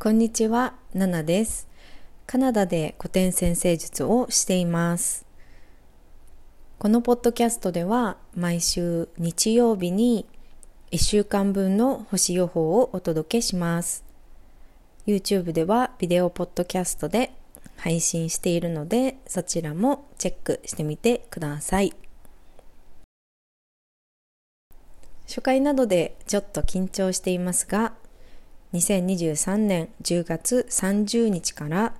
こんにちは、ナナです。カナダで古典先生術をしています。このポッドキャストでは毎週日曜日に1週間分の星予報をお届けします。YouTube ではビデオポッドキャストで配信しているのでそちらもチェックしてみてください。初回などでちょっと緊張していますが2023年10月30日から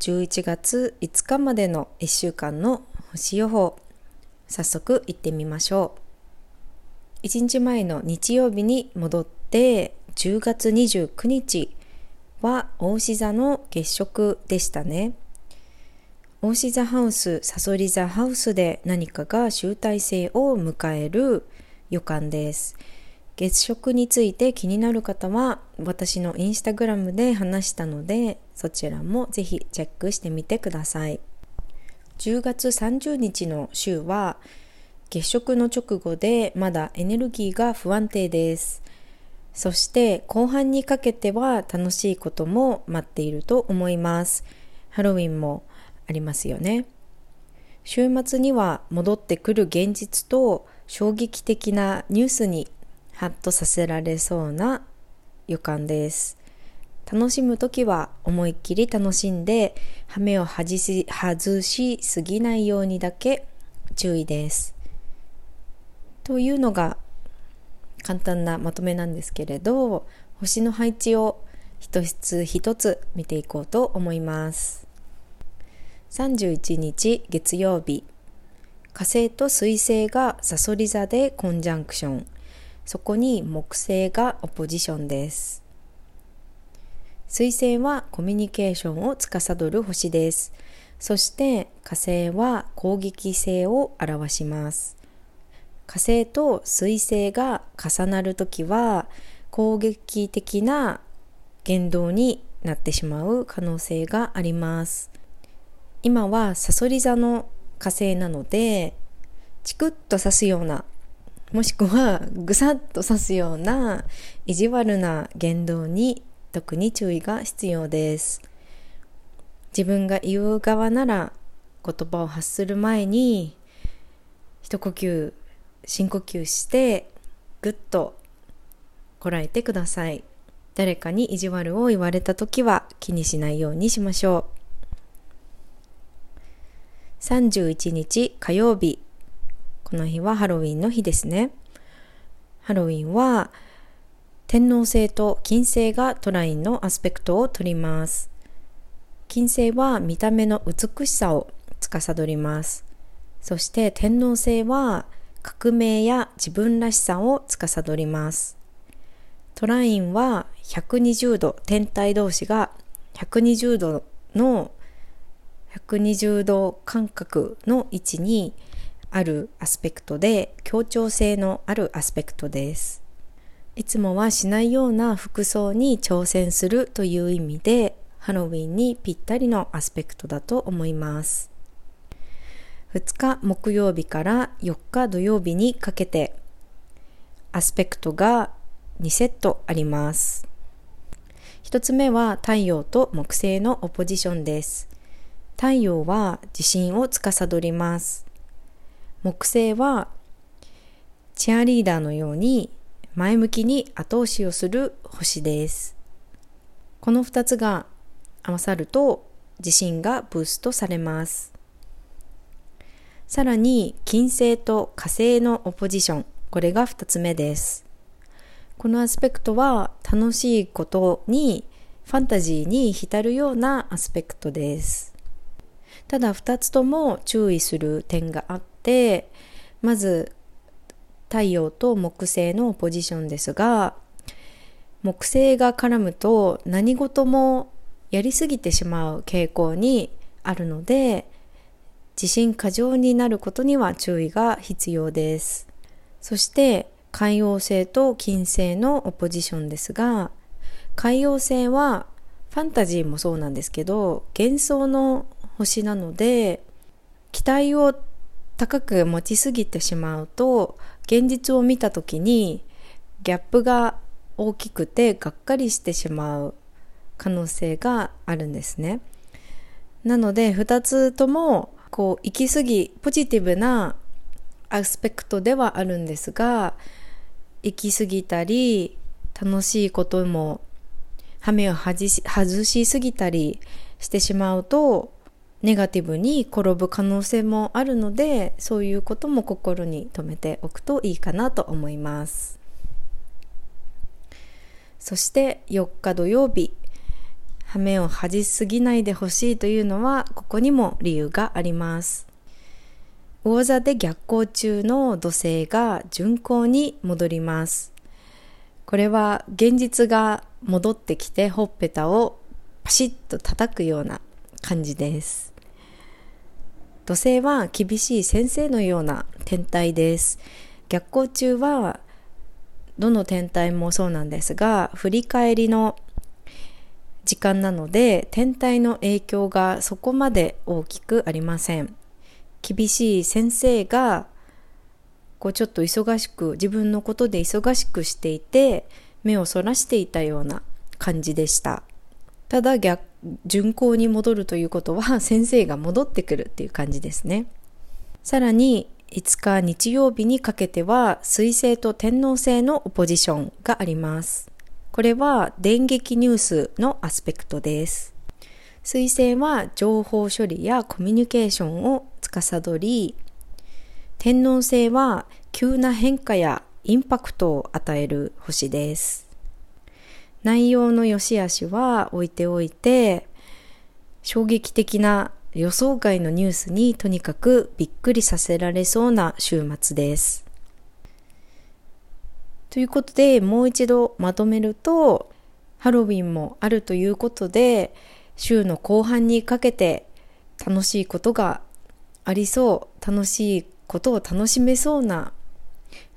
11月5日までの1週間の星予報。早速行ってみましょう。1日前の日曜日に戻って10月29日は大志座の月食でしたね。大志座ハウスさそり座ハウスで何かが集大成を迎える予感です。月食について気になる方は私のインスタグラムで話したのでそちらもぜひチェックしてみてください。10月30日の週は月食の直後でまだエネルギーが不安定です。そして後半にかけては楽しいことも待っていると思います。ハロウィンもありますよね。週末には戻ってくる現実と衝撃的なニュースにハッとさせられそうな予感です。楽しむ時は思いっきり楽しんで、羽目を外し外しすぎないようにだけ注意です。というのが簡単なまとめなんですけれど、星の配置を一つ一つ見ていこうと思います。31日月曜日、火星と水星がサソリ座でコンジャンクション。そこに木星がオポジションです。水星はコミュニケーションを司る星です。そして火星は攻撃性を表します。火星と水星が重なるときは攻撃的な言動になってしまう可能性があります。今はサソリ座の火星なのでチクッと刺すようなもしくはぐさっと刺すような意地悪な言動に特に注意が必要です。自分が言う側なら言葉を発する前に一呼吸深呼吸してぐっとこらえてください。誰かに意地悪を言われた時は気にしないようにしましょう。31日火曜日。この日はハロウィンの日ですね。ハロウィンは天王星と金星がトラインのアスペクトを取ります。金星は見た目の美しさを司ります。そして天王星は革命や自分らしさを司ります。トラインは120度、天体同士が120度の120度間隔の位置にあるアスペクトで協調性のあるアスペクトです。いつもはしないような服装に挑戦するという意味でハロウィンにぴったりのアスペクトだと思います。2日木曜日から4日土曜日にかけてアスペクトが2セットあります。1つ目は太陽と木星のオポジションです。太陽は自信を司ります。木星はチアリーダーのように前向きに後押しをする星です。この2つが合わさると自信がブーストされます。さらに金星と火星のオポジション、これが2つ目です。このアスペクトは楽しいことにファンタジーに浸るようなアスペクトです。ただ2つとも注意する点があってまず太陽と木星のポジションですが木星が絡むと何事もやりすぎてしまう傾向にあるので自信過剰になることには注意が必要です。そして海王星と金星のオポジションですが海王星はファンタジーもそうなんですけど幻想の星なので期待を高く持ちすぎてしまうと現実を見た時にギャップが大きくてがっかりしてしまう可能性があるんですね。なので2つともこう行き過ぎポジティブなアスペクトではあるんですが行き過ぎたり楽しいことも羽目を外し外しすぎたりしてしまうとネガティブに転ぶ可能性もあるのでそういうことも心に留めておくといいかなと思います。そして4日土曜日。羽目を恥じすぎないでほしいというのはここにも理由があります。魚座で逆行中の土星が巡行に戻ります。これは現実が戻ってきてほっぺたをパシッと叩くような感じです。土星は厳しい先生のような天体です。逆行中はどの天体もそうなんですが振り返りの時間なので天体の影響がそこまで大きくありません。厳しい先生がこうちょっと忙しく自分のことで忙しくしていて目をそらしていたような感じでした。ただ逆巡行に戻るということは先生が戻ってくるっていう感じですね。さらに5日日曜日にかけては水星と天王星のオポジションがあります。これは電撃ニュースのアスペクトです。水星は情報処理やコミュニケーションを司り天王星は急な変化やインパクトを与える星です。内容の良し悪しは置いておいて衝撃的な予想外のニュースにとにかくびっくりさせられそうな週末です。ということでもう一度まとめるとハロウィンもあるということで週の後半にかけて楽しいことがありそう楽しいことを楽しめそうな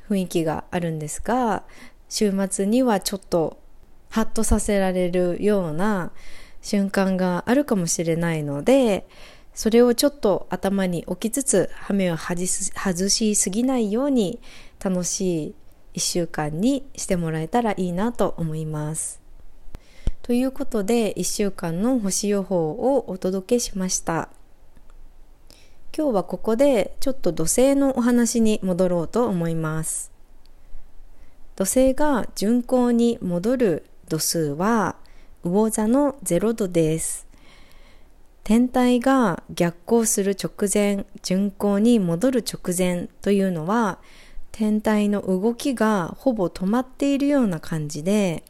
雰囲気があるんですが週末にはちょっとハッとさせられるような瞬間があるかもしれないのでそれをちょっと頭に置きつつ羽目を外しすぎないように楽しい1週間にしてもらえたらいいなと思います。ということで1週間の星予報をお届けしました。今日はここでちょっと土星のお話に戻ろうと思います。土星が巡行に戻る度数は魚座の0度です。天体が逆行する直前、巡行に戻る直前というのは天体の動きがほぼ止まっているような感じで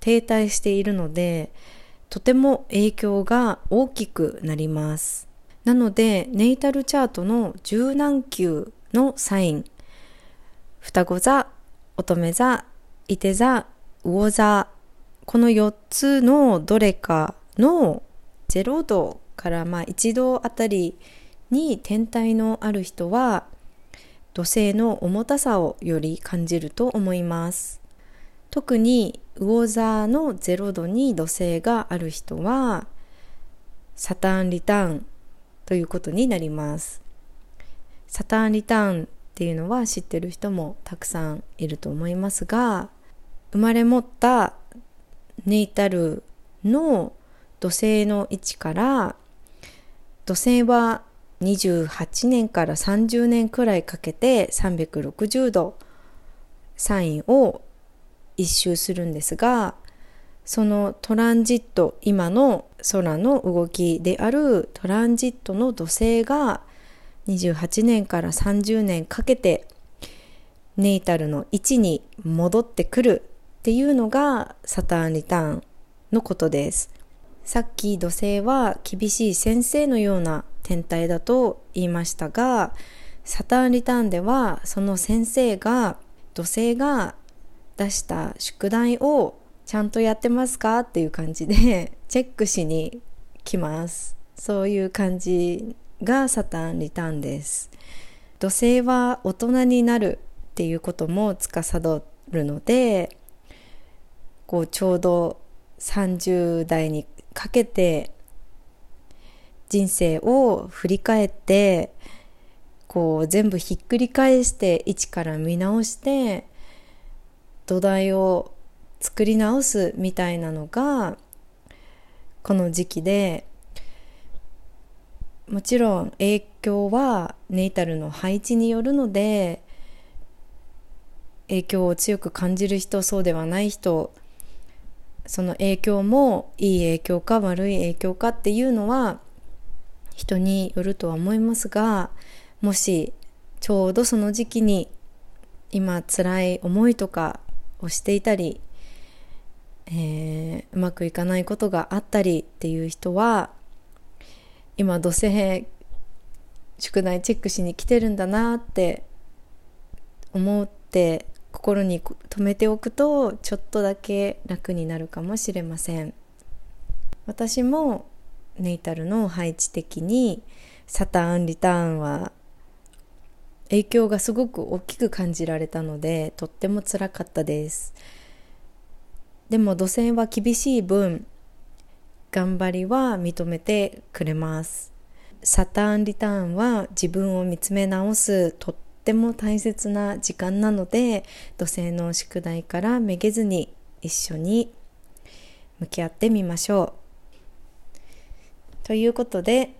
停滞しているのでとても影響が大きくなります。なのでネイタルチャートの柔軟球のサイン双子座、乙女座、伊手座、魚座この4つのどれかの0度からまあ1度あたりに天体のある人は土星の重たさをより感じると思います。特に魚座の0度に土星がある人はサターンリターンということになります。サターンリターンっていうのは知ってる人もたくさんいると思いますが生まれ持ったネイタルの土星の位置から土星は28年から30年くらいかけて360度サインを一周するんですがそのトランジット今の空の動きであるトランジットの土星が28年から30年かけてネイタルの位置に戻ってくるっていうのがサターンリターンのことです。さっき土星は厳しい先生のような天体だと言いましたが、サターンリターンではその先生が土星が出した宿題をちゃんとやってますかっていう感じでチェックしに来ます。そういう感じがサターンリターンです。土星は大人になるっていうことも司るのでこうちょうど30代にかけて人生を振り返ってこう全部ひっくり返して一から見直して土台を作り直すみたいなのがこの時期でもちろん影響はネイタルの配置によるので影響を強く感じる人そうではない人その影響もいい影響か悪い影響かっていうのは人によるとは思いますがもしちょうどその時期に今辛い思いとかをしていたり、えー、うまくいかないことがあったりっていう人は今土星宿題チェックしに来てるんだなって思って心に留めておくとちょっとだけ楽になるかもしれません。私もネイタルの配置的にサターンリターンは影響がすごく大きく感じられたのでとってもつらかったです。でも土星は厳しい分頑張りは認めてくれます。サターンリターンは自分を見つめ直すとっっても大切な時間なので土星の宿題からめげずに一緒に向き合ってみましょう。ということで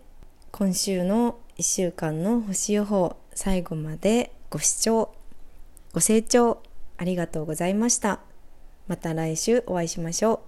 今週の1週間の星予報最後までご視聴ご清聴ありがとうございました。また来週お会いしましょう。